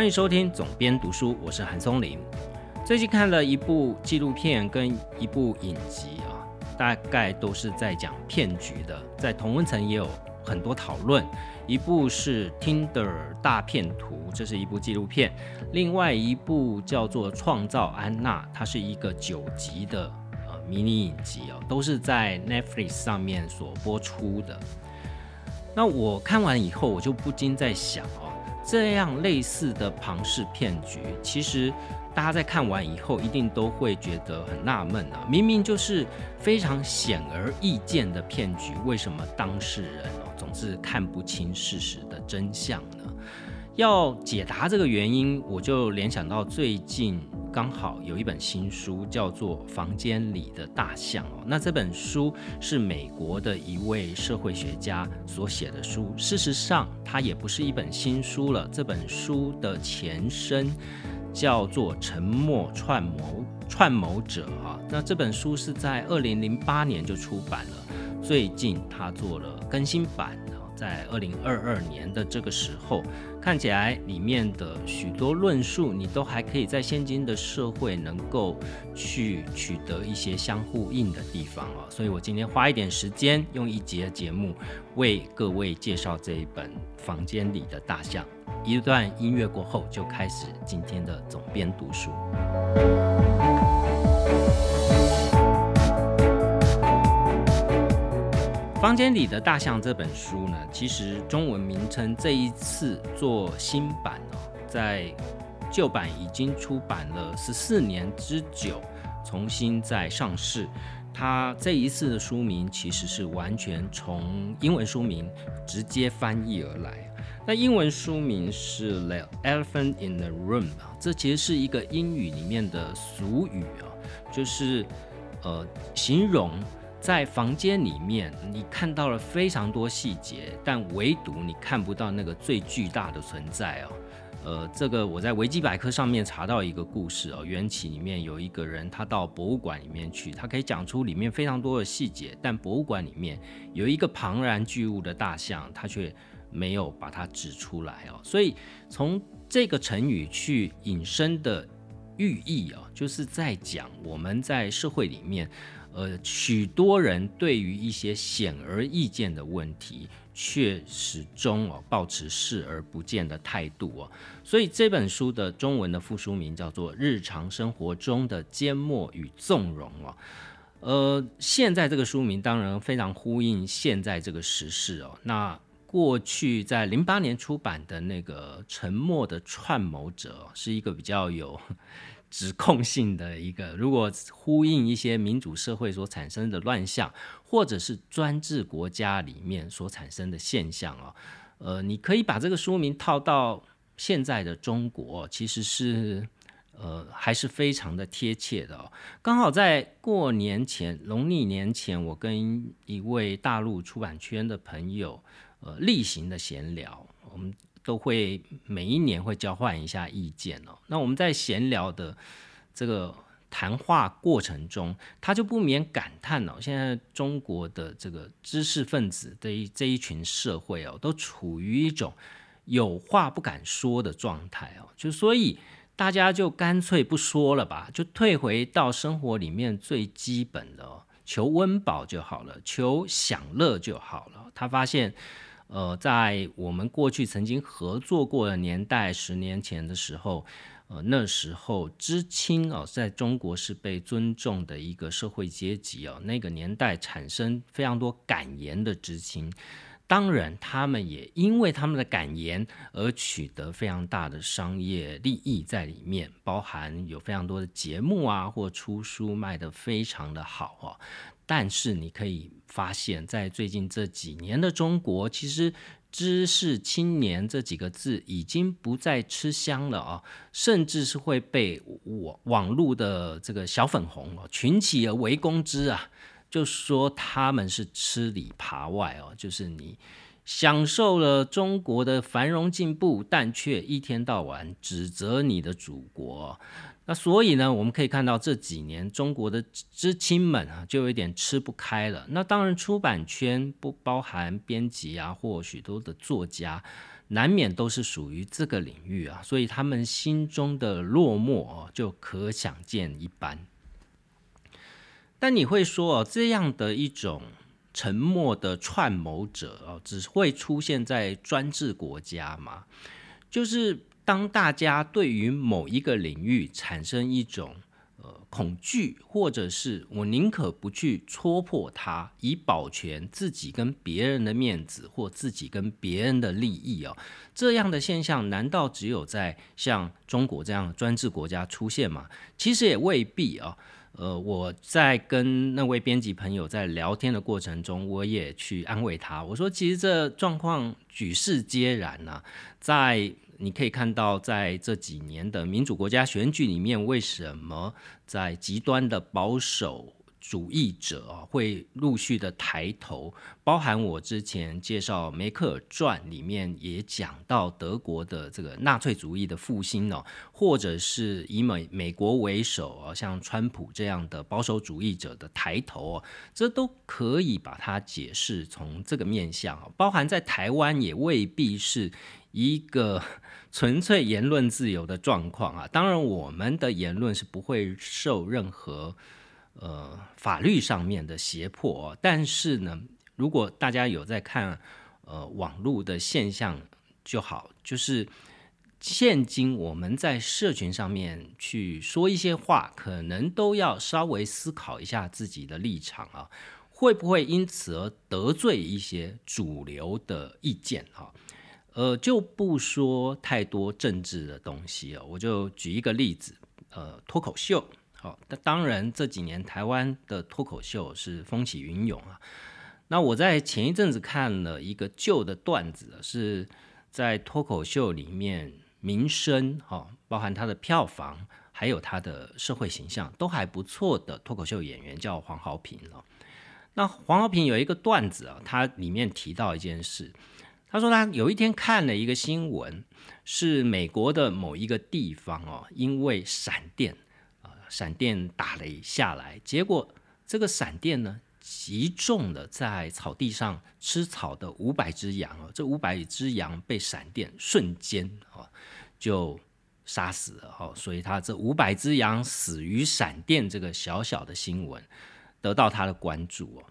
欢迎收听总编读书，我是韩松林。最近看了一部纪录片跟一部影集啊，大概都是在讲骗局的，在同温层也有很多讨论。一部是《Tinder 大骗图》，这是一部纪录片；另外一部叫做《创造安娜》，它是一个九集的呃迷你影集哦，都是在 Netflix 上面所播出的。那我看完以后，我就不禁在想哦，这样类似的庞氏骗局，其实大家在看完以后，一定都会觉得很纳闷啊！明明就是非常显而易见的骗局，为什么当事人哦总是看不清事实的真相呢？要解答这个原因，我就联想到最近。刚好有一本新书叫做《房间里的大象》哦，那这本书是美国的一位社会学家所写的书。事实上，它也不是一本新书了。这本书的前身叫做《沉默串谋串谋者》啊，那这本书是在二零零八年就出版了，最近他做了更新版。在二零二二年的这个时候，看起来里面的许多论述，你都还可以在现今的社会能够去取得一些相呼应的地方哦。所以我今天花一点时间，用一节节目为各位介绍这一本《房间里的大象》。一段音乐过后，就开始今天的总编读书。房间里的大象这本书呢，其实中文名称这一次做新版哦，在旧版已经出版了十四年之久，重新再上市。它这一次的书名其实是完全从英文书名直接翻译而来。那英文书名是《The Elephant in the Room》啊，这其实是一个英语里面的俗语啊，就是呃形容。在房间里面，你看到了非常多细节，但唯独你看不到那个最巨大的存在哦。呃，这个我在维基百科上面查到一个故事哦，缘起里面有一个人，他到博物馆里面去，他可以讲出里面非常多的细节，但博物馆里面有一个庞然巨物的大象，他却没有把它指出来哦。所以从这个成语去引申的寓意哦，就是在讲我们在社会里面。呃，许多人对于一些显而易见的问题，却始终哦保持视而不见的态度哦。所以这本书的中文的副书名叫做《日常生活中的缄默与纵容》哦。呃，现在这个书名当然非常呼应现在这个时事哦。那过去在零八年出版的那个《沉默的串谋者》是一个比较有。指控性的一个，如果呼应一些民主社会所产生的乱象，或者是专制国家里面所产生的现象啊，呃，你可以把这个书名套到现在的中国，其实是呃还是非常的贴切的哦。刚好在过年前，农历年前，我跟一位大陆出版圈的朋友呃例行的闲聊，我们。都会每一年会交换一下意见哦。那我们在闲聊的这个谈话过程中，他就不免感叹哦，现在中国的这个知识分子的一这一群社会哦，都处于一种有话不敢说的状态哦。就所以大家就干脆不说了吧，就退回到生活里面最基本的哦，求温饱就好了，求享乐就好了。他发现。呃，在我们过去曾经合作过的年代，十年前的时候，呃，那时候知青哦，在中国是被尊重的一个社会阶级哦。那个年代产生非常多感言的知青，当然他们也因为他们的感言而取得非常大的商业利益在里面，包含有非常多的节目啊，或出书卖得非常的好哦。但是你可以发现，在最近这几年的中国，其实“知识青年”这几个字已经不再吃香了啊，甚至是会被网网络的这个小粉红哦群起而围攻之啊，就说他们是吃里扒外哦，就是你享受了中国的繁荣进步，但却一天到晚指责你的祖国。那所以呢，我们可以看到这几年中国的知青们啊，就有点吃不开了。那当然，出版圈不包含编辑啊，或许多的作家，难免都是属于这个领域啊，所以他们心中的落寞哦，就可想见一斑。但你会说哦，这样的一种沉默的串谋者哦，只会出现在专制国家吗？就是当大家对于某一个领域产生一种呃。恐惧，或者是我宁可不去戳破它，以保全自己跟别人的面子，或自己跟别人的利益哦。这样的现象，难道只有在像中国这样专制国家出现吗？其实也未必啊。呃，我在跟那位编辑朋友在聊天的过程中，我也去安慰他，我说，其实这状况举世皆然呐，在。你可以看到，在这几年的民主国家选举里面，为什么在极端的保守主义者啊会陆续的抬头？包含我之前介绍《梅克尔传》里面也讲到德国的这个纳粹主义的复兴哦，或者是以美美国为首啊，像川普这样的保守主义者的抬头哦，这都可以把它解释从这个面向啊，包含在台湾也未必是一个。纯粹言论自由的状况啊，当然我们的言论是不会受任何呃法律上面的胁迫，但是呢，如果大家有在看呃网络的现象就好，就是现今我们在社群上面去说一些话，可能都要稍微思考一下自己的立场啊，会不会因此而得罪一些主流的意见啊？呃，就不说太多政治的东西了，我就举一个例子，呃，脱口秀。好，那当然这几年台湾的脱口秀是风起云涌啊。那我在前一阵子看了一个旧的段子，是在脱口秀里面名声，哈，包含他的票房，还有他的社会形象都还不错的脱口秀演员，叫黄豪平了。那黄豪平有一个段子啊，他里面提到一件事。他说他有一天看了一个新闻，是美国的某一个地方哦，因为闪电，闪电打了下来，结果这个闪电呢击中了在草地上吃草的五百只羊哦，这五百只羊被闪电瞬间哦就杀死了哦，所以他这五百只羊死于闪电这个小小的新闻得到他的关注哦。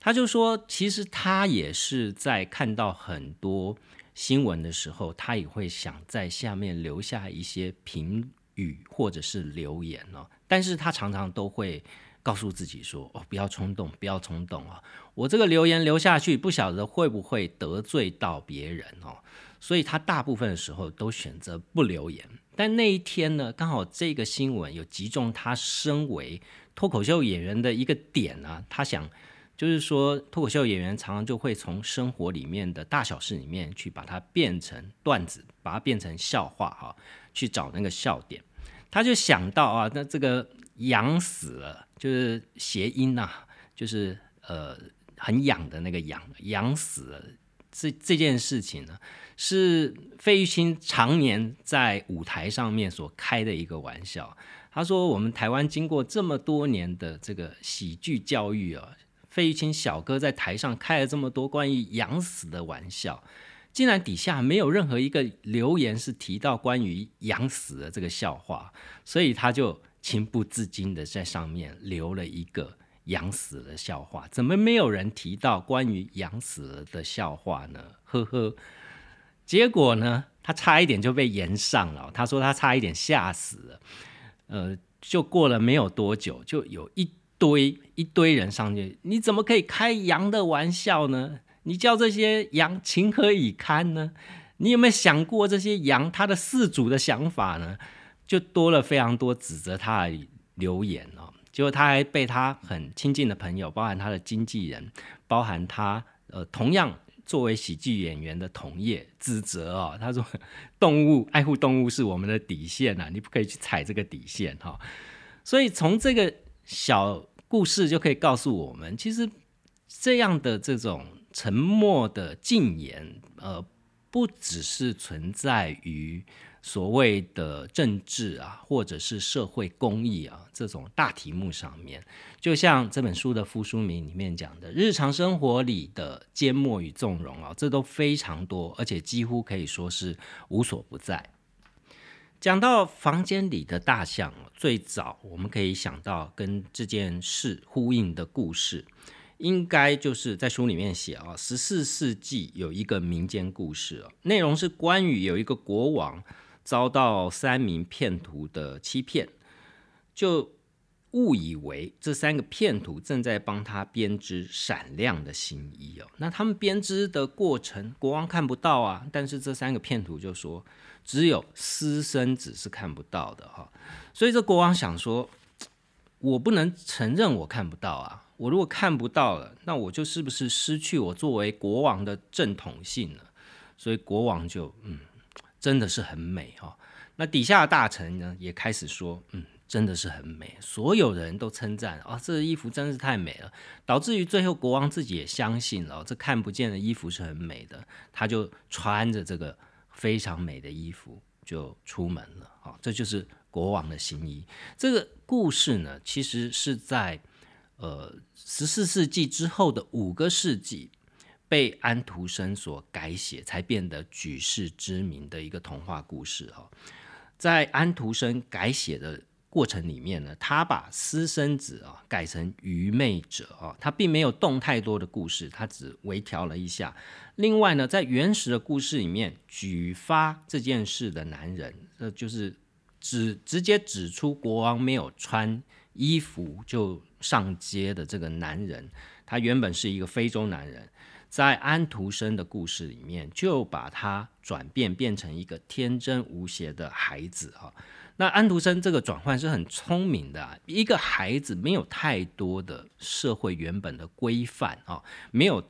他就说，其实他也是在看到很多新闻的时候，他也会想在下面留下一些评语或者是留言哦。但是他常常都会告诉自己说：“哦，不要冲动，不要冲动啊！我这个留言留下去，不晓得会不会得罪到别人哦。”所以他大部分的时候都选择不留言。但那一天呢，刚好这个新闻有击中他身为脱口秀演员的一个点啊，他想。就是说，脱口秀演员常常就会从生活里面的大小事里面去把它变成段子，把它变成笑话哈，去找那个笑点。他就想到啊，那这个痒死了，就是谐音呐，就是呃很痒的那个痒，痒死了。这这件事情呢，是费玉清常年在舞台上面所开的一个玩笑。他说，我们台湾经过这么多年的这个喜剧教育啊。费玉清小哥在台上开了这么多关于养死的玩笑，竟然底下没有任何一个留言是提到关于羊死的这个笑话，所以他就情不自禁的在上面留了一个羊死的笑话。怎么没有人提到关于羊死了的笑话呢？呵呵，结果呢，他差一点就被延上了。他说他差一点吓死了。呃，就过了没有多久，就有一。堆一堆人上去，你怎么可以开羊的玩笑呢？你叫这些羊情何以堪呢？你有没有想过这些羊它的饲主的想法呢？就多了非常多指责他的留言哦。结果他还被他很亲近的朋友，包含他的经纪人，包含他呃同样作为喜剧演员的同业指责哦。他说：“动物爱护动物是我们的底线呐，你不可以去踩这个底线哈。”所以从这个。小故事就可以告诉我们，其实这样的这种沉默的禁言，呃，不只是存在于所谓的政治啊，或者是社会公益啊这种大题目上面。就像这本书的副书名里面讲的，日常生活里的缄默与纵容啊，这都非常多，而且几乎可以说是无所不在。讲到房间里的大象，最早我们可以想到跟这件事呼应的故事。应该就是在书里面写啊，十四世纪有一个民间故事哦，内容是关于有一个国王遭到三名骗徒的欺骗，就误以为这三个骗徒正在帮他编织闪亮的新衣哦。那他们编织的过程，国王看不到啊，但是这三个骗徒就说，只有私生子是看不到的哈。所以这国王想说，我不能承认我看不到啊。我如果看不到了，那我就是不是失去我作为国王的正统性了？所以国王就嗯，真的是很美哈。那底下的大臣呢也开始说，嗯，真的是很美。所有人都称赞啊，这衣服真是太美了，导致于最后国王自己也相信了，这看不见的衣服是很美的，他就穿着这个非常美的衣服就出门了。好，这就是国王的新衣。这个故事呢，其实是在。呃，十四世纪之后的五个世纪，被安徒生所改写，才变得举世知名的一个童话故事哈。在安徒生改写的过程里面呢，他把私生子啊改成愚昧者啊，他并没有动太多的故事，他只微调了一下。另外呢，在原始的故事里面，举发这件事的男人，呃，就是指直接指出国王没有穿衣服就。上街的这个男人，他原本是一个非洲男人，在安徒生的故事里面，就把他转变变成一个天真无邪的孩子啊。那安徒生这个转换是很聪明的，一个孩子没有太多的社会原本的规范啊，没有。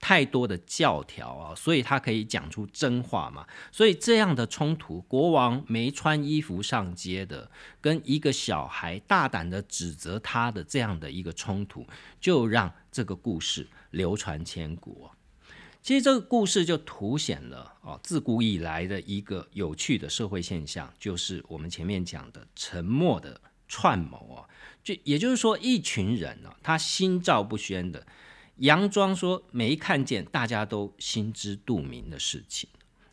太多的教条啊，所以他可以讲出真话嘛。所以这样的冲突，国王没穿衣服上街的，跟一个小孩大胆的指责他的这样的一个冲突，就让这个故事流传千古。其实这个故事就凸显了哦，自古以来的一个有趣的社会现象，就是我们前面讲的沉默的串谋啊。就也就是说，一群人呢，他心照不宣的。佯装说没看见，大家都心知肚明的事情。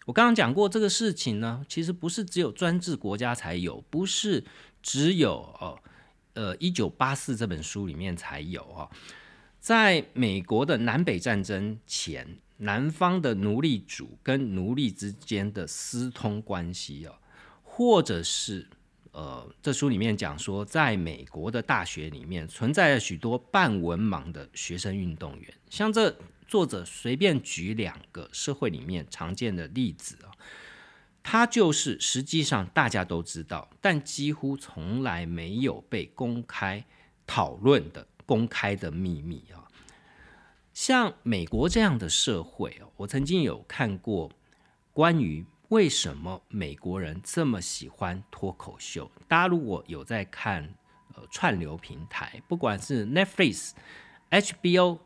我刚刚讲过这个事情呢，其实不是只有专制国家才有，不是只有哦，呃，一九八四这本书里面才有啊。在美国的南北战争前，南方的奴隶主跟奴隶之间的私通关系啊，或者是。呃，这书里面讲说，在美国的大学里面存在着许多半文盲的学生运动员。像这作者随便举两个社会里面常见的例子啊，他就是实际上大家都知道，但几乎从来没有被公开讨论的公开的秘密啊。像美国这样的社会哦，我曾经有看过关于。为什么美国人这么喜欢脱口秀？大家如果有在看呃串流平台，不管是 Netflix、HBO、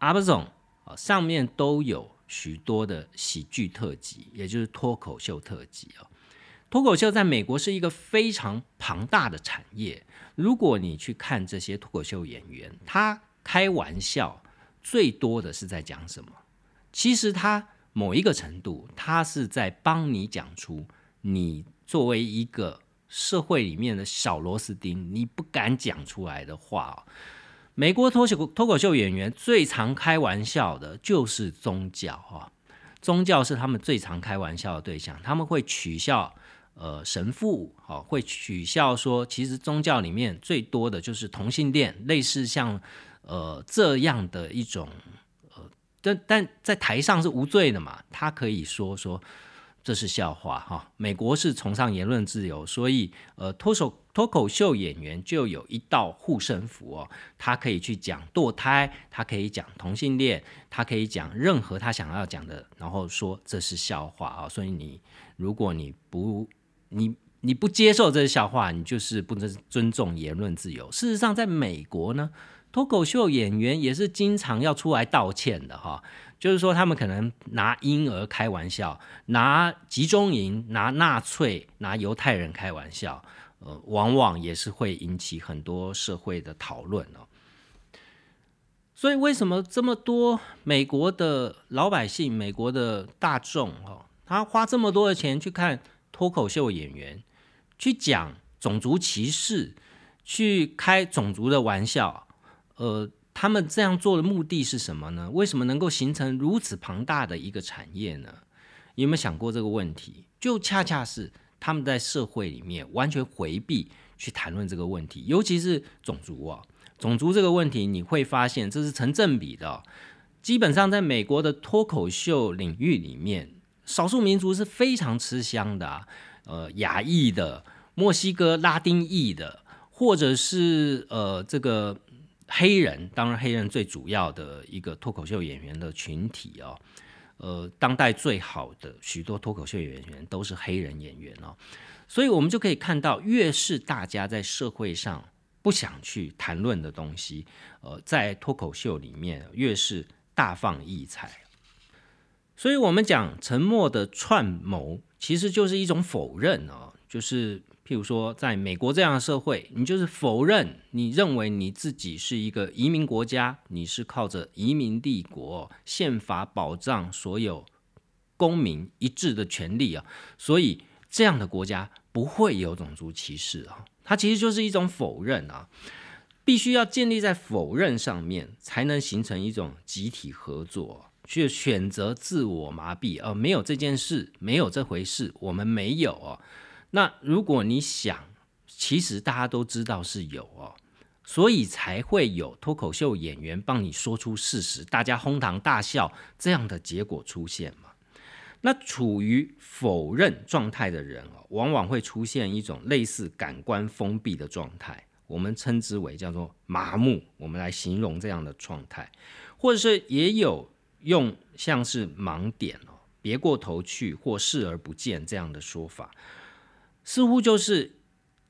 Amazon 啊，上面都有许多的喜剧特辑，也就是脱口秀特辑哦。脱口秀在美国是一个非常庞大的产业。如果你去看这些脱口秀演员，他开玩笑最多的是在讲什么？其实他。某一个程度，他是在帮你讲出你作为一个社会里面的小螺丝钉，你不敢讲出来的话。美国脱口脱口秀演员最常开玩笑的就是宗教啊，宗教是他们最常开玩笑的对象。他们会取笑呃神父，哦，会取笑说，其实宗教里面最多的就是同性恋，类似像呃这样的一种。但但在台上是无罪的嘛？他可以说说这是笑话哈。美国是崇尚言论自由，所以呃脱手脱口秀演员就有一道护身符哦，他可以去讲堕胎，他可以讲同性恋，他可以讲任何他想要讲的，然后说这是笑话啊。所以你如果你不你你不接受这是笑话，你就是不能尊重言论自由。事实上，在美国呢。脱口秀演员也是经常要出来道歉的哈，就是说他们可能拿婴儿开玩笑，拿集中营、拿纳粹、拿犹太人开玩笑，呃，往往也是会引起很多社会的讨论哦。所以，为什么这么多美国的老百姓、美国的大众哦，他花这么多的钱去看脱口秀演员，去讲种族歧视，去开种族的玩笑？呃，他们这样做的目的是什么呢？为什么能够形成如此庞大的一个产业呢？有没有想过这个问题？就恰恰是他们在社会里面完全回避去谈论这个问题，尤其是种族啊。种族这个问题，你会发现这是成正比的。基本上，在美国的脱口秀领域里面，少数民族是非常吃香的。啊呃，亚裔的、墨西哥拉丁裔的，或者是呃这个黑人，当然黑人最主要的一个脱口秀演员的群体哦。呃，当代最好的许多脱口秀演员都是黑人演员哦。所以我们就可以看到，越是大家在社会上。不想去谈论的东西，呃，在脱口秀里面越是大放异彩，所以我们讲沉默的串谋，其实就是一种否认哦，就是譬如说，在美国这样的社会，你就是否认，你认为你自己是一个移民国家，你是靠着移民帝国宪法保障所有公民一致的权利啊，所以这样的国家不会有种族歧视啊。它其实就是一种否认啊，必须要建立在否认上面，才能形成一种集体合作，去选择自我麻痹，而没有这件事，没有这回事，我们没有哦。那如果你想，其实大家都知道是有哦，所以才会有脱口秀演员帮你说出事实，大家哄堂大笑这样的结果出现嘛。那处于否认状态的人哦，往往会出现一种类似感官封闭的状态，我们称之为叫做麻木。我们来形容这样的状态，或者是也有用像是盲点哦、别过头去或视而不见这样的说法，似乎就是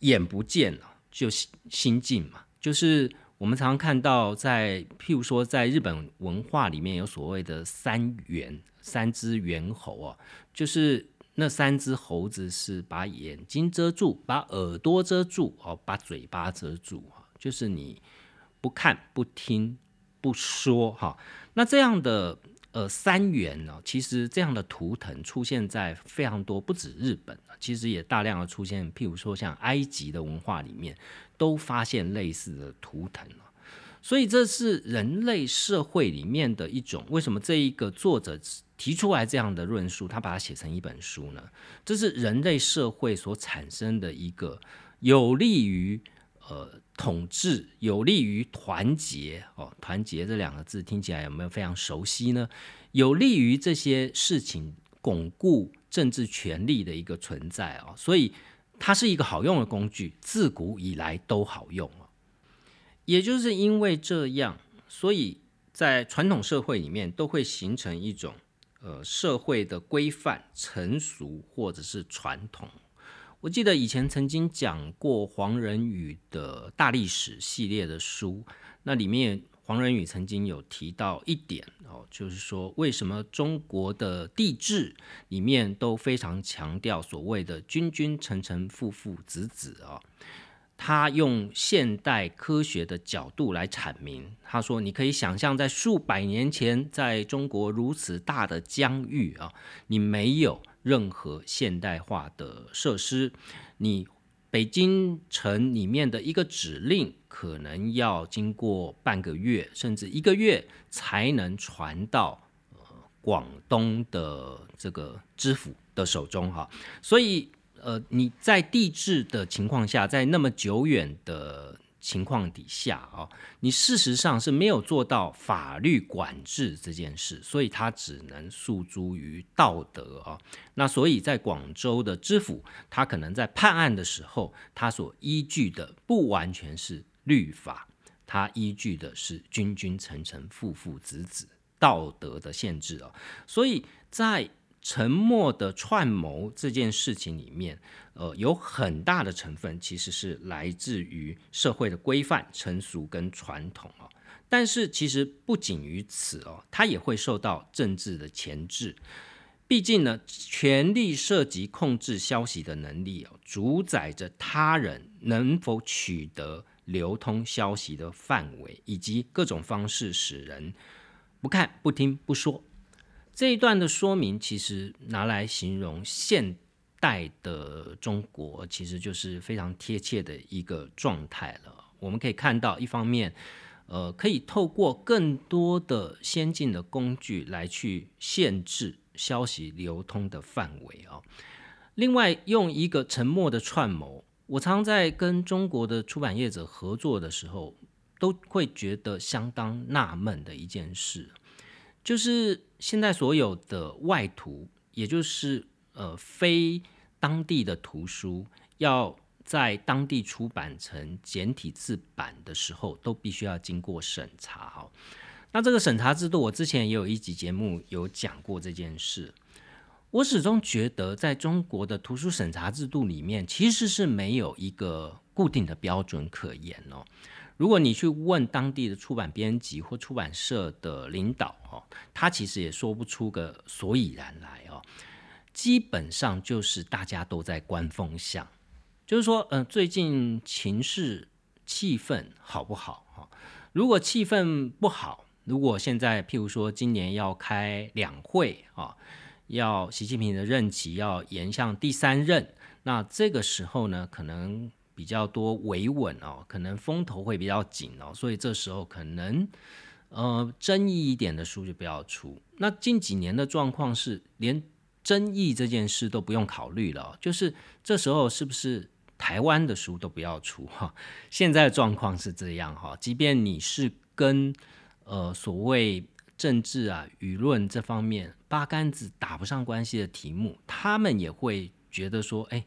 眼不见了就心静嘛，就是我们常常看到在譬如说在日本文化里面有所谓的三猿。三只猿猴哦，就是那三只猴子是把眼睛遮住，把耳朵遮住哦，把嘴巴遮住啊，就是你不看、不听、不说哈。那这样的呃三元呢，其实这样的图腾出现在非常多，不止日本其实也大量的出现，譬如说像埃及的文化里面都发现类似的图腾所以这是人类社会里面的一种。为什么这一个作者？提出来这样的论述，他把它写成一本书呢？这是人类社会所产生的一个有利于呃统治、有利于团结哦。团结这两个字听起来有没有非常熟悉呢？有利于这些事情巩固政治权力的一个存在哦。所以它是一个好用的工具，自古以来都好用哦。也就是因为这样，所以在传统社会里面都会形成一种。呃，社会的规范、成熟或者是传统，我记得以前曾经讲过黄仁宇的大历史系列的书，那里面黄仁宇曾经有提到一点哦，就是说为什么中国的帝制里面都非常强调所谓的君君臣臣父父子子啊。他用现代科学的角度来阐明，他说：“你可以想象，在数百年前，在中国如此大的疆域啊，你没有任何现代化的设施，你北京城里面的一个指令，可能要经过半个月甚至一个月才能传到呃广东的这个知府的手中哈，所以。”呃，你在地质的情况下，在那么久远的情况底下啊，你事实上是没有做到法律管制这件事，所以他只能诉诸于道德啊。那所以在广州的知府，他可能在判案的时候，他所依据的不完全是律法，他依据的是君君臣臣父父子子道德的限制啊。所以在沉默的串谋这件事情里面，呃，有很大的成分其实是来自于社会的规范、成熟跟传统啊。但是其实不仅于此哦，它也会受到政治的钳制。毕竟呢，权力涉及控制消息的能力哦，主宰着他人能否取得流通消息的范围，以及各种方式使人不看、不听、不说。这一段的说明，其实拿来形容现代的中国，其实就是非常贴切的一个状态了。我们可以看到，一方面，呃，可以透过更多的先进的工具来去限制消息流通的范围啊。另外，用一个沉默的串谋，我常在跟中国的出版业者合作的时候，都会觉得相当纳闷的一件事。就是现在所有的外图，也就是呃非当地的图书，要在当地出版成简体字版的时候，都必须要经过审查哦。那这个审查制度，我之前也有一集节目有讲过这件事。我始终觉得，在中国的图书审查制度里面，其实是没有一个固定的标准可言哦。如果你去问当地的出版编辑或出版社的领导哦，他其实也说不出个所以然来哦。基本上就是大家都在观风向，就是说，嗯，最近情势气氛好不好哈？如果气氛不好，如果现在譬如说今年要开两会啊，要习近平的任期要延向第三任，那这个时候呢，可能。比较多维稳哦，可能风头会比较紧哦，所以这时候可能呃争议一点的书就不要出。那近几年的状况是连争议这件事都不用考虑了，就是这时候是不是台湾的书都不要出哈？现在的状况是这样哈，即便你是跟呃所谓政治啊舆论这方面八竿子打不上关系的题目，他们也会觉得说，哎。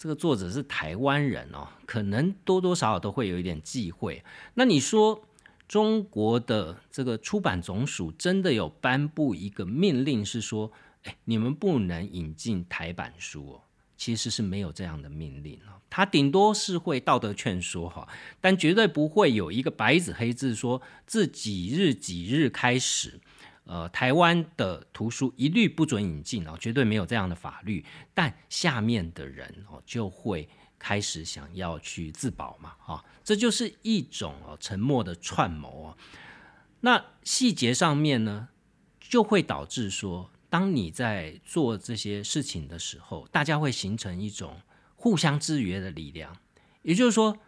这个作者是台湾人哦，可能多多少少都会有一点忌讳。那你说中国的这个出版总署真的有颁布一个命令，是说，哎，你们不能引进台版书哦？其实是没有这样的命令哦，他顶多是会道德劝说哈，但绝对不会有一个白纸黑字说自几日几日开始。呃，台湾的图书一律不准引进哦，绝对没有这样的法律。但下面的人哦，就会开始想要去自保嘛，哈，这就是一种哦沉默的串谋哦。那细节上面呢，就会导致说，当你在做这些事情的时候，大家会形成一种互相制约的力量。也就是说，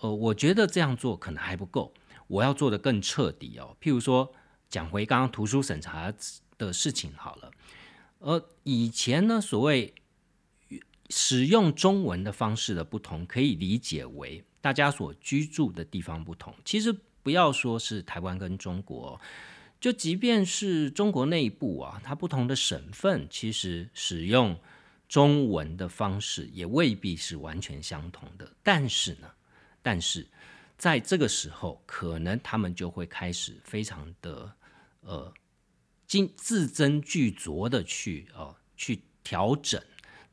呃，我觉得这样做可能还不够，我要做的更彻底哦。譬如说。讲回刚刚图书审查的事情好了，而以前呢，所谓使用中文的方式的不同，可以理解为大家所居住的地方不同。其实不要说是台湾跟中国，就即便是中国内部啊，它不同的省份，其实使用中文的方式也未必是完全相同的。但是呢，但是在这个时候，可能他们就会开始非常的。呃，精字斟句酌的去哦，去调整，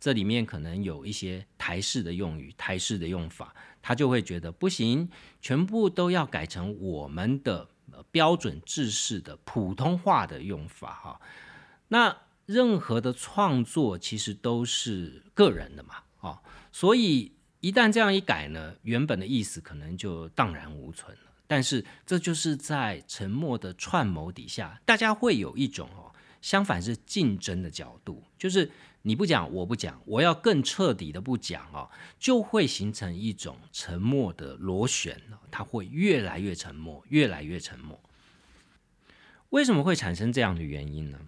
这里面可能有一些台式的用语、台式的用法，他就会觉得不行，全部都要改成我们的标准制式的普通话的用法哈。那任何的创作其实都是个人的嘛，哦，所以一旦这样一改呢，原本的意思可能就荡然无存。但是这就是在沉默的串谋底下，大家会有一种哦，相反是竞争的角度，就是你不讲，我不讲，我要更彻底的不讲哦，就会形成一种沉默的螺旋它会越来越沉默，越来越沉默。为什么会产生这样的原因呢？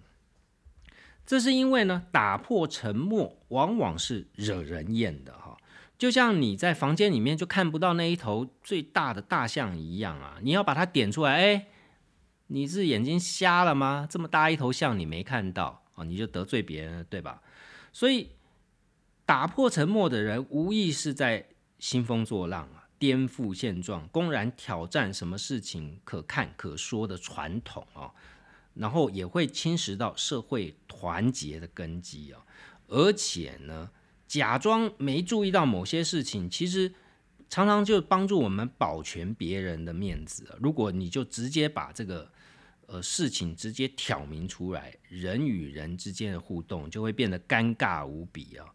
这是因为呢，打破沉默往往是惹人厌的。就像你在房间里面就看不到那一头最大的大象一样啊！你要把它点出来，哎，你是眼睛瞎了吗？这么大一头象你没看到啊，你就得罪别人了，对吧？所以打破沉默的人，无疑是在兴风作浪啊，颠覆现状，公然挑战什么事情可看可说的传统啊，然后也会侵蚀到社会团结的根基啊，而且呢。假装没注意到某些事情，其实常常就帮助我们保全别人的面子。如果你就直接把这个呃事情直接挑明出来，人与人之间的互动就会变得尴尬无比啊。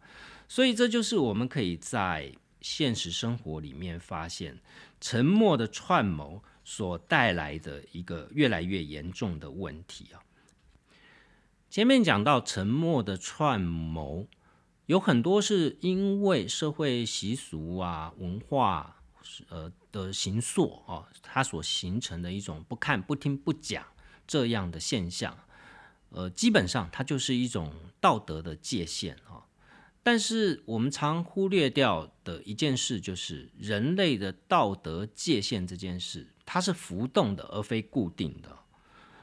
所以这就是我们可以在现实生活里面发现沉默的串谋所带来的一个越来越严重的问题啊。前面讲到沉默的串谋，有很多是因为社会习俗啊、文化呃的形塑啊，它所形成的一种不看、不听、不讲这样的现象，呃，基本上它就是一种道德的界限啊。但是我们常忽略掉的一件事，就是人类的道德界限这件事，它是浮动的，而非固定的。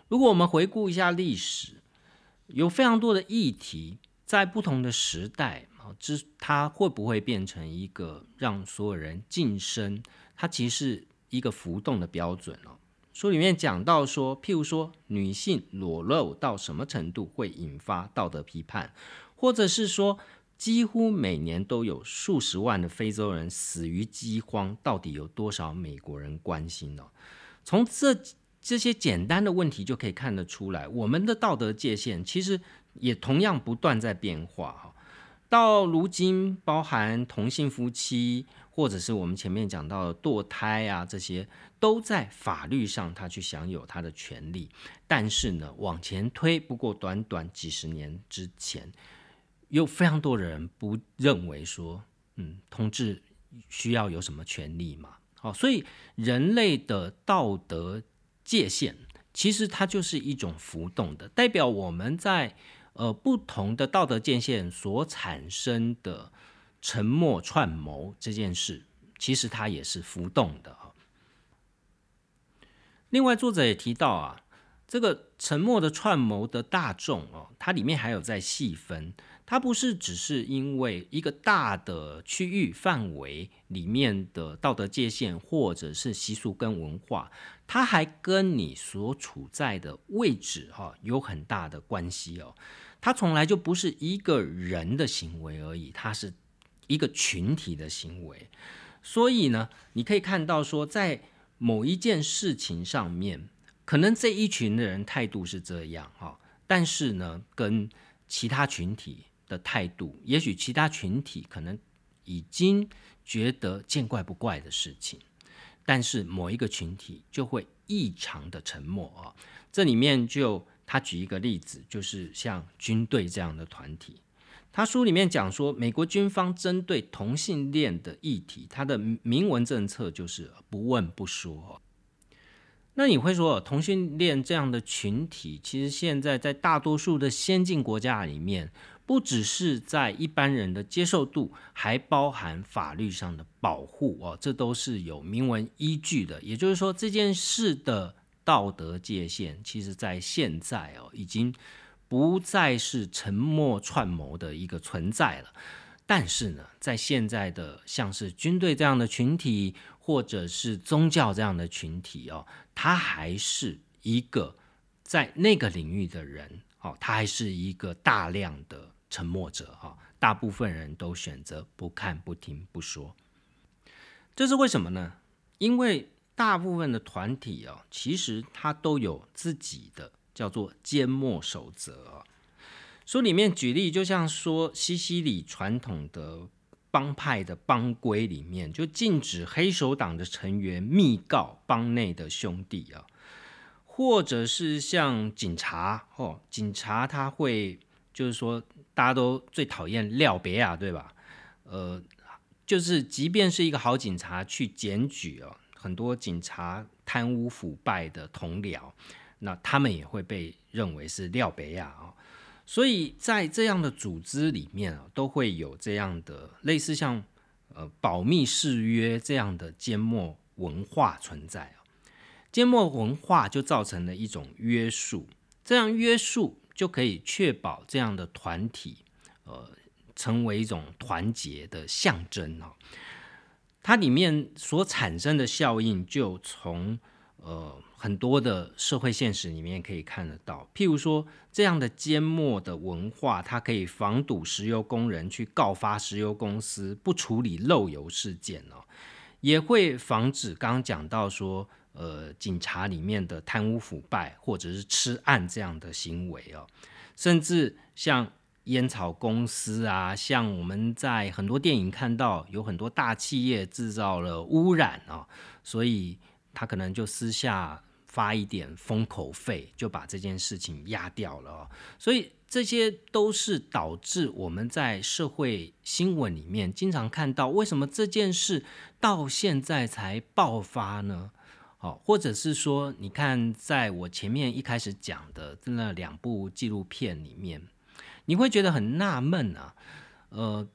如果我们回顾一下历史，有非常多的议题，在不同的时代啊，之它会不会变成一个让所有人晋升？它其实是一个浮动的标准哦。书里面讲到说，譬如说女性裸露到什么程度会引发道德批判，或者是说几乎每年都有数十万的非洲人死于饥荒，到底有多少美国人关心呢？从这。这些简单的问题就可以看得出来，我们的道德界限其实也同样不断在变化哈。到如今，包含同性夫妻，或者是我们前面讲到的堕胎啊，这些都在法律上他去享有他的权利。但是呢，往前推，不过短短几十年之前，有非常多的人不认为说，嗯，同志需要有什么权利嘛？好，所以人类的道德。界限其实它就是一种浮动的，代表我们在呃不同的道德界限所产生的沉默串谋这件事，其实它也是浮动的另外，作者也提到啊，这个沉默的串谋的大众哦，它里面还有在细分。它不是只是因为一个大的区域范围里面的道德界限，或者是习俗跟文化，它还跟你所处在的位置哈有很大的关系哦。它从来就不是一个人的行为而已，它是一个群体的行为。所以呢，你可以看到说，在某一件事情上面，可能这一群的人态度是这样哈，但是呢，跟其他群体。的态度，也许其他群体可能已经觉得见怪不怪的事情，但是某一个群体就会异常的沉默啊。这里面就他举一个例子，就是像军队这样的团体，他书里面讲说，美国军方针对同性恋的议题，他的明文政策就是不问不说。那你会说，同性恋这样的群体，其实现在在大多数的先进国家里面。不只是在一般人的接受度，还包含法律上的保护哦，这都是有明文依据的。也就是说，这件事的道德界限，其实在现在哦，已经不再是沉默串谋的一个存在了。但是呢，在现在的像是军队这样的群体，或者是宗教这样的群体哦，他还是一个在那个领域的人。哦，他还是一个大量的沉默者哈，大部分人都选择不看、不听、不说，这是为什么呢？因为大部分的团体哦，其实他都有自己的叫做缄默守则。书里面举例，就像说西西里传统的帮派的帮规里面，就禁止黑手党的成员密告帮内的兄弟啊。或者是像警察哦，警察他会就是说，大家都最讨厌廖别亚，对吧？呃，就是即便是一个好警察去检举哦，很多警察贪污腐败的同僚，那他们也会被认为是廖别亚啊。所以在这样的组织里面啊，都会有这样的类似像呃保密誓约这样的缄默文化存在啊。缄默文化就造成了一种约束，这样约束就可以确保这样的团体，呃，成为一种团结的象征哦。它里面所产生的效应，就从呃很多的社会现实里面可以看得到。譬如说，这样的缄默的文化，它可以防堵石油工人去告发石油公司不处理漏油事件哦。也会防止刚刚讲到说，呃，警察里面的贪污腐败或者是吃案这样的行为哦，甚至像烟草公司啊，像我们在很多电影看到有很多大企业制造了污染啊，所以他可能就私下。发一点封口费就把这件事情压掉了哦，所以这些都是导致我们在社会新闻里面经常看到，为什么这件事到现在才爆发呢？哦，或者是说，你看，在我前面一开始讲的那两部纪录片里面，你会觉得很纳闷啊，呃。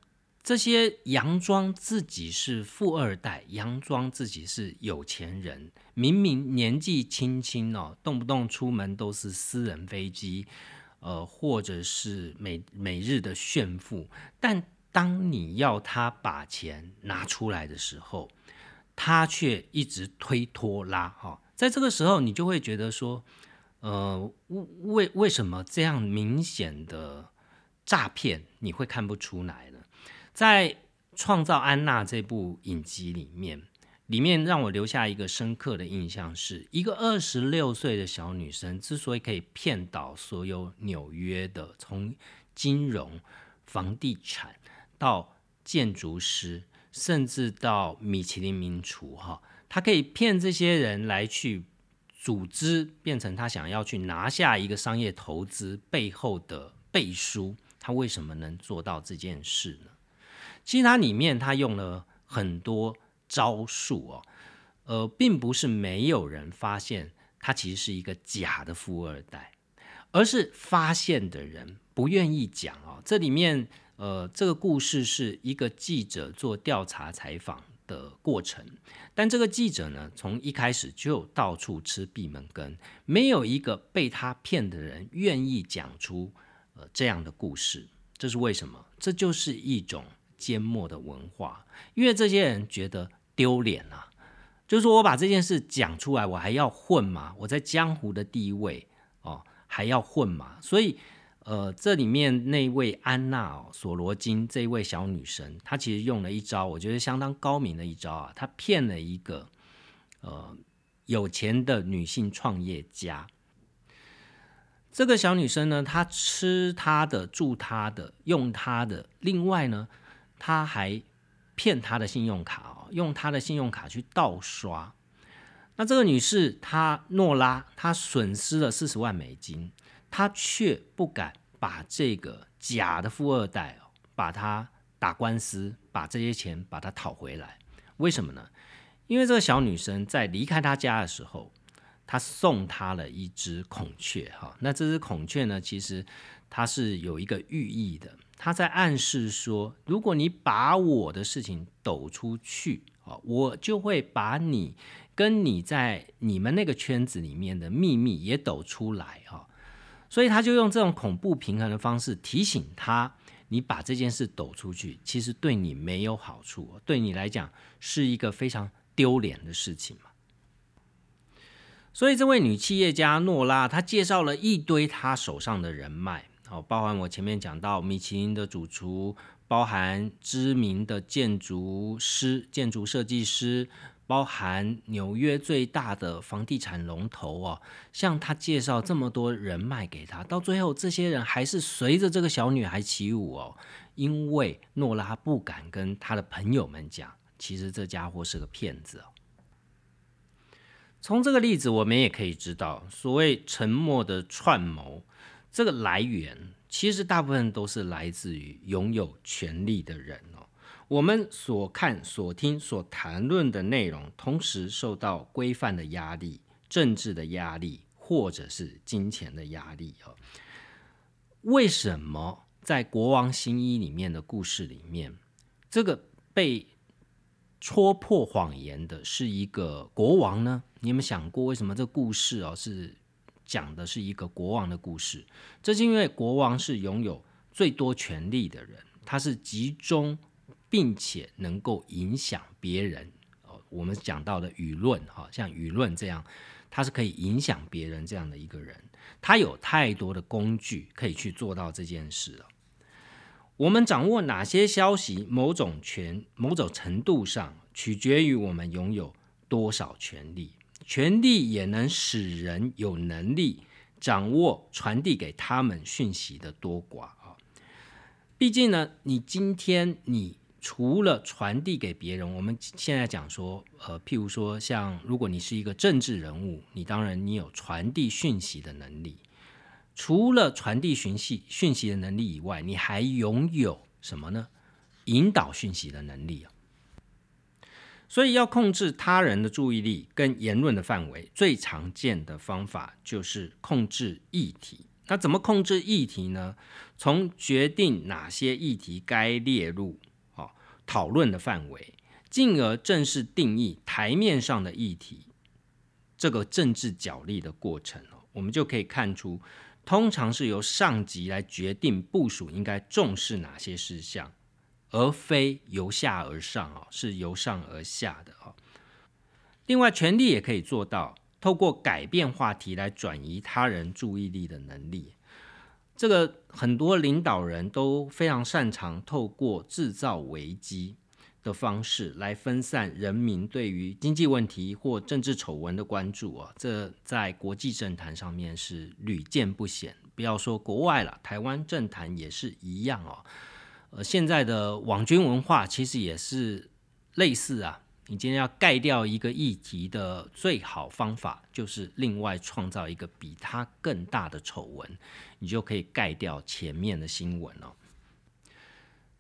这些佯装自己是富二代，佯装自己是有钱人，明明年纪轻轻哦，动不动出门都是私人飞机，呃，或者是每每日的炫富，但当你要他把钱拿出来的时候，他却一直推拖拉哈，在这个时候，你就会觉得说，呃，为为什么这样明显的诈骗你会看不出来呢？在《创造安娜》这部影集里面，里面让我留下一个深刻的印象，是一个二十六岁的小女生，之所以可以骗倒所有纽约的，从金融、房地产到建筑师，甚至到米其林名厨，哈，他可以骗这些人来去组织，变成他想要去拿下一个商业投资背后的背书。他为什么能做到这件事呢？其实它里面他用了很多招数哦，呃，并不是没有人发现他其实是一个假的富二代，而是发现的人不愿意讲哦。这里面呃，这个故事是一个记者做调查采访的过程，但这个记者呢，从一开始就到处吃闭门羹，没有一个被他骗的人愿意讲出呃这样的故事。这是为什么？这就是一种。缄默的文化，因为这些人觉得丢脸啊，就是说我把这件事讲出来，我还要混吗？我在江湖的地位哦，还要混吗？所以，呃，这里面那位安娜哦，索罗金这一位小女生，她其实用了一招，我觉得相当高明的一招啊，她骗了一个呃有钱的女性创业家。这个小女生呢，她吃她的，住她的，用她的，另外呢。她还骗她的信用卡哦，用她的信用卡去盗刷。那这个女士她诺拉，她损失了四十万美金，他却不敢把这个假的富二代哦，把他打官司，把这些钱把他讨回来。为什么呢？因为这个小女生在离开她家的时候，他送她了一只孔雀哈。那这只孔雀呢，其实它是有一个寓意的。他在暗示说，如果你把我的事情抖出去啊，我就会把你跟你在你们那个圈子里面的秘密也抖出来哈。所以他就用这种恐怖平衡的方式提醒他，你把这件事抖出去，其实对你没有好处，对你来讲是一个非常丢脸的事情嘛。所以这位女企业家诺拉，她介绍了一堆她手上的人脉。好，包含我前面讲到米其林的主厨，包含知名的建筑师、建筑设计师，包含纽约最大的房地产龙头哦，向他介绍这么多人脉给他，到最后这些人还是随着这个小女孩起舞哦，因为诺拉不敢跟他的朋友们讲，其实这家伙是个骗子哦。从这个例子，我们也可以知道，所谓沉默的串谋。这个来源其实大部分都是来自于拥有权力的人。我们所看、所听、所谈论的内容，同时受到规范的压力、政治的压力，或者是金钱的压力哦。为什么在《国王新衣》里面的故事里面，这个被戳破谎言的是一个国王呢？你有没有想过，为什么这故事哦是？讲的是一个国王的故事，这是因为国王是拥有最多权力的人，他是集中并且能够影响别人。哦，我们讲到的舆论，哈，像舆论这样，他是可以影响别人这样的一个人，他有太多的工具可以去做到这件事了。我们掌握哪些消息，某种权某种程度上取决于我们拥有多少权力。权力也能使人有能力掌握传递给他们讯息的多寡啊。毕竟呢，你今天你除了传递给别人，我们现在讲说，呃，譬如说，像如果你是一个政治人物，你当然你有传递讯息的能力。除了传递讯息讯息的能力以外，你还拥有什么呢？引导讯息的能力啊。所以要控制他人的注意力跟言论的范围，最常见的方法就是控制议题。那怎么控制议题呢？从决定哪些议题该列入讨论的范围，进而正式定义台面上的议题，这个政治角力的过程哦，我们就可以看出，通常是由上级来决定部署应该重视哪些事项。而非由下而上哦，是由上而下的哦。另外，权力也可以做到透过改变话题来转移他人注意力的能力。这个很多领导人都非常擅长透过制造危机的方式来分散人民对于经济问题或政治丑闻的关注啊。这在国际政坛上面是屡见不鲜，不要说国外了，台湾政坛也是一样哦。呃，现在的网军文化其实也是类似啊。你今天要盖掉一个议题的最好方法，就是另外创造一个比它更大的丑闻，你就可以盖掉前面的新闻了。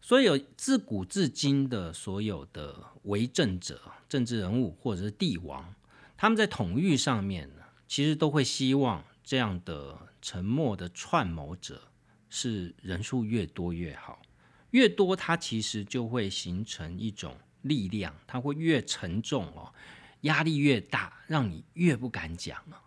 所以，有自古至今的所有的为政者、政治人物或者是帝王，他们在统御上面呢，其实都会希望这样的沉默的串谋者是人数越多越好。越多，它其实就会形成一种力量，它会越沉重哦，压力越大，让你越不敢讲啊。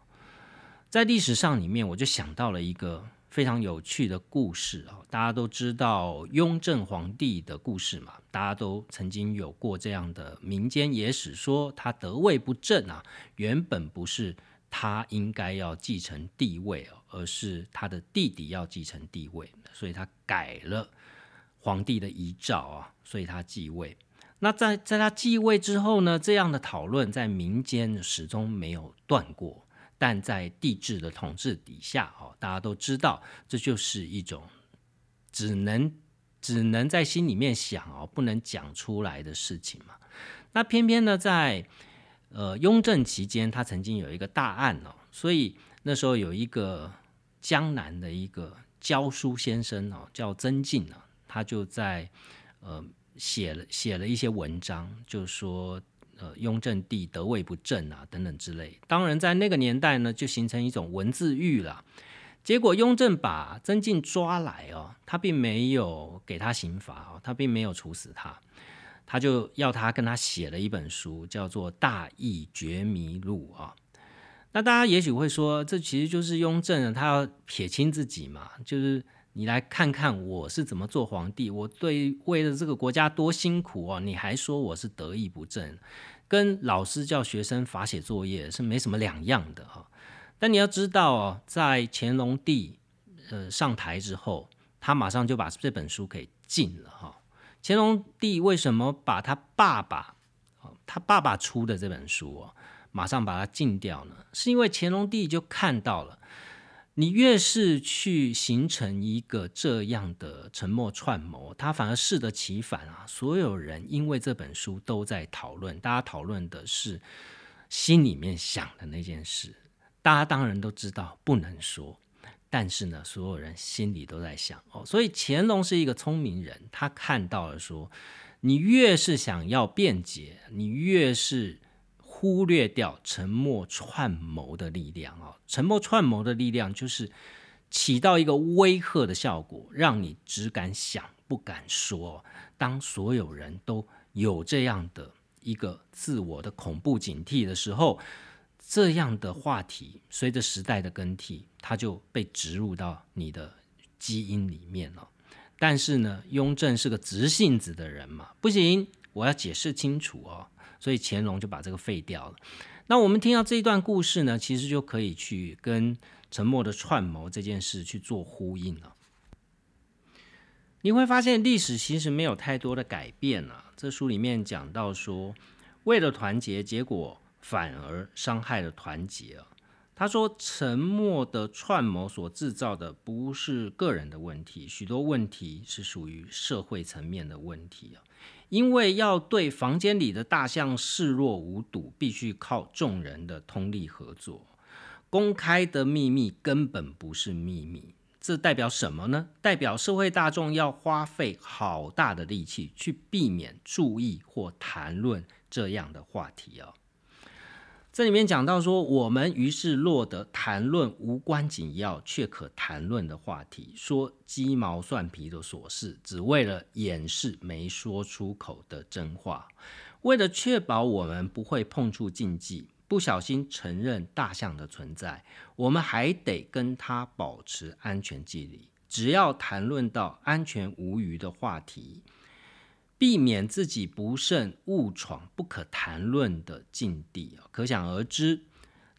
在历史上里面，我就想到了一个非常有趣的故事啊。大家都知道雍正皇帝的故事嘛，大家都曾经有过这样的民间野史，说他得位不正啊，原本不是他应该要继承帝位哦，而是他的弟弟要继承帝位，所以他改了。皇帝的遗诏啊，所以他继位。那在在他继位之后呢，这样的讨论在民间始终没有断过。但在帝制的统治底下，哦，大家都知道，这就是一种只能只能在心里面想哦，不能讲出来的事情嘛。那偏偏呢，在呃雍正期间，他曾经有一个大案哦，所以那时候有一个江南的一个教书先生哦，叫曾静啊。他就在呃写了写了一些文章，就说呃雍正帝得位不正啊等等之类。当然在那个年代呢，就形成一种文字狱了。结果雍正把曾静抓来哦，他并没有给他刑罚哦，他并没有处死他，他就要他跟他写了一本书，叫做《大义觉迷录》啊。那大家也许会说，这其实就是雍正他要撇清自己嘛，就是。你来看看我是怎么做皇帝，我对为了这个国家多辛苦哦，你还说我是得意不正，跟老师叫学生罚写作业是没什么两样的哈。但你要知道哦，在乾隆帝呃上台之后，他马上就把这本书给禁了哈。乾隆帝为什么把他爸爸他爸爸出的这本书哦，马上把它禁掉呢？是因为乾隆帝就看到了。你越是去形成一个这样的沉默串谋，他反而适得其反啊！所有人因为这本书都在讨论，大家讨论的是心里面想的那件事，大家当然都知道不能说，但是呢，所有人心里都在想哦。所以乾隆是一个聪明人，他看到了说，你越是想要辩解，你越是。忽略掉沉默串谋的力量啊！沉默串谋的力量就是起到一个威吓的效果，让你只敢想不敢说。当所有人都有这样的一个自我的恐怖警惕的时候，这样的话题随着时代的更替，它就被植入到你的基因里面了。但是呢，雍正是个直性子的人嘛，不行，我要解释清楚哦。所以乾隆就把这个废掉了。那我们听到这一段故事呢，其实就可以去跟沉默的串谋这件事去做呼应了。你会发现历史其实没有太多的改变啊。这书里面讲到说，为了团结，结果反而伤害了团结啊。他说：“沉默的串谋所制造的不是个人的问题，许多问题是属于社会层面的问题啊。因为要对房间里的大象视若无睹，必须靠众人的通力合作。公开的秘密根本不是秘密，这代表什么呢？代表社会大众要花费好大的力气去避免注意或谈论这样的话题哦。”这里面讲到说，我们于是落得谈论无关紧要却可谈论的话题，说鸡毛蒜皮的琐事，只为了掩饰没说出口的真话。为了确保我们不会碰触禁忌，不小心承认大象的存在，我们还得跟它保持安全距离。只要谈论到安全无虞的话题。避免自己不慎误闯不可谈论的境地，可想而知，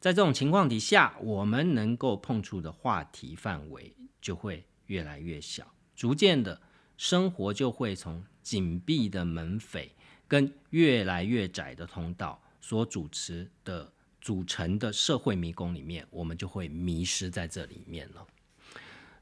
在这种情况底下，我们能够碰触的话题范围就会越来越小，逐渐的，生活就会从紧闭的门扉跟越来越窄的通道所主持的组成的社会迷宫里面，我们就会迷失在这里面了。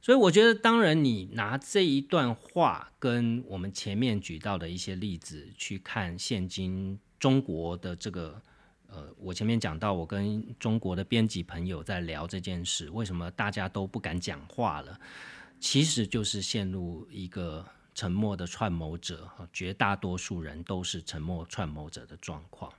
所以我觉得，当然，你拿这一段话跟我们前面举到的一些例子去看现今中国的这个，呃，我前面讲到，我跟中国的编辑朋友在聊这件事，为什么大家都不敢讲话了？其实就是陷入一个沉默的串谋者，绝大多数人都是沉默串谋者的状况。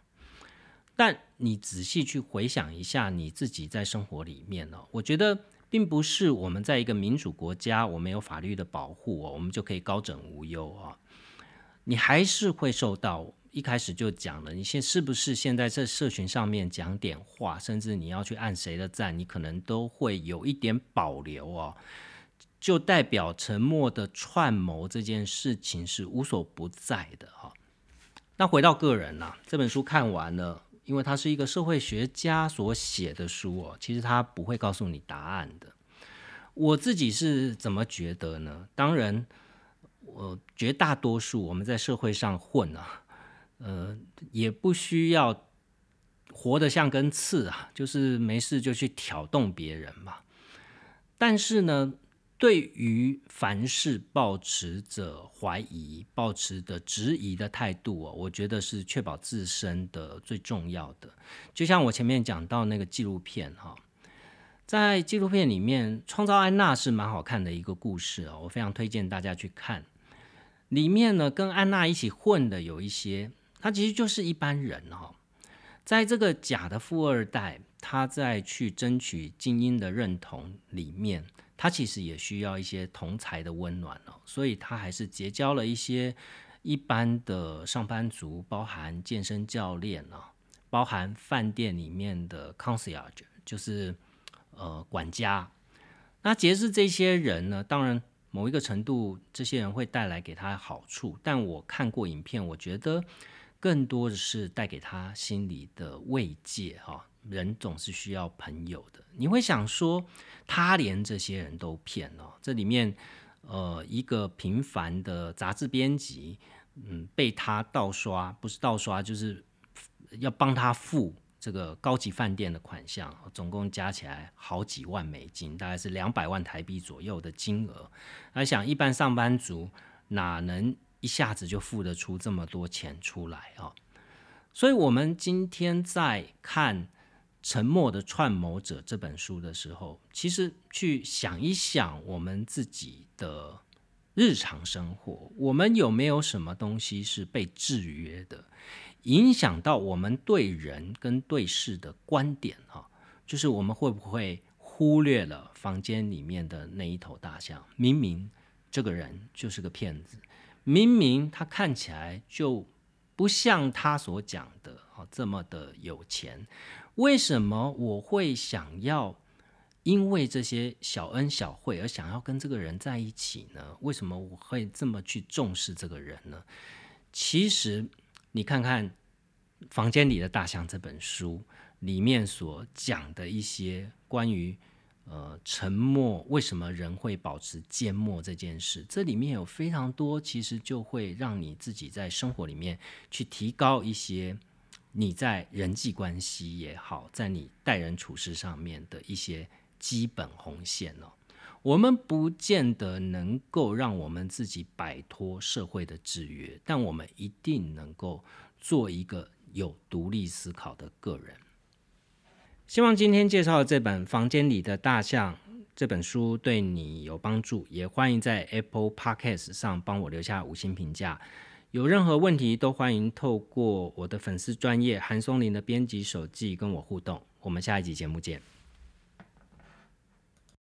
但你仔细去回想一下你自己在生活里面呢，我觉得。并不是我们在一个民主国家，我们有法律的保护哦，我们就可以高枕无忧啊。你还是会受到一开始就讲了，你现是不是现在在社群上面讲点话，甚至你要去按谁的赞，你可能都会有一点保留哦，就代表沉默的串谋这件事情是无所不在的哈。那回到个人呐，这本书看完了。因为它是一个社会学家所写的书哦，其实他不会告诉你答案的。我自己是怎么觉得呢？当然，我绝大多数我们在社会上混啊，呃，也不需要活得像根刺啊，就是没事就去挑动别人嘛。但是呢。对于凡事保持着怀疑、保持的质疑的态度哦，我觉得是确保自身的最重要的。就像我前面讲到那个纪录片哈，在纪录片里面，《创造安娜》是蛮好看的一个故事哦，我非常推荐大家去看。里面呢，跟安娜一起混的有一些，他其实就是一般人哈。在这个假的富二代，他在去争取精英的认同里面。他其实也需要一些同才的温暖哦，所以他还是结交了一些一般的上班族，包含健身教练哦，包含饭店里面的 concierge，就是呃管家。那结识这些人呢，当然某一个程度，这些人会带来给他好处，但我看过影片，我觉得更多的是带给他心里的慰藉哈。人总是需要朋友的，你会想说，他连这些人都骗了。这里面，呃，一个平凡的杂志编辑，嗯，被他盗刷，不是盗刷，就是要帮他付这个高级饭店的款项，总共加起来好几万美金，大概是两百万台币左右的金额。来想，一般上班族哪能一下子就付得出这么多钱出来啊？所以，我们今天在看。《沉默的串谋者》这本书的时候，其实去想一想我们自己的日常生活，我们有没有什么东西是被制约的，影响到我们对人跟对事的观点？哈，就是我们会不会忽略了房间里面的那一头大象？明明这个人就是个骗子，明明他看起来就不像他所讲的哦这么的有钱。为什么我会想要因为这些小恩小惠而想要跟这个人在一起呢？为什么我会这么去重视这个人呢？其实你看看《房间里的大象》这本书里面所讲的一些关于呃沉默，为什么人会保持缄默这件事，这里面有非常多，其实就会让你自己在生活里面去提高一些。你在人际关系也好，在你待人处事上面的一些基本红线哦。我们不见得能够让我们自己摆脱社会的制约，但我们一定能够做一个有独立思考的个人。希望今天介绍的这本《房间里的大象》这本书对你有帮助，也欢迎在 Apple Podcast 上帮我留下五星评价。有任何问题都欢迎透过我的粉丝专业韩松林的编辑手记跟我互动。我们下一集节目见。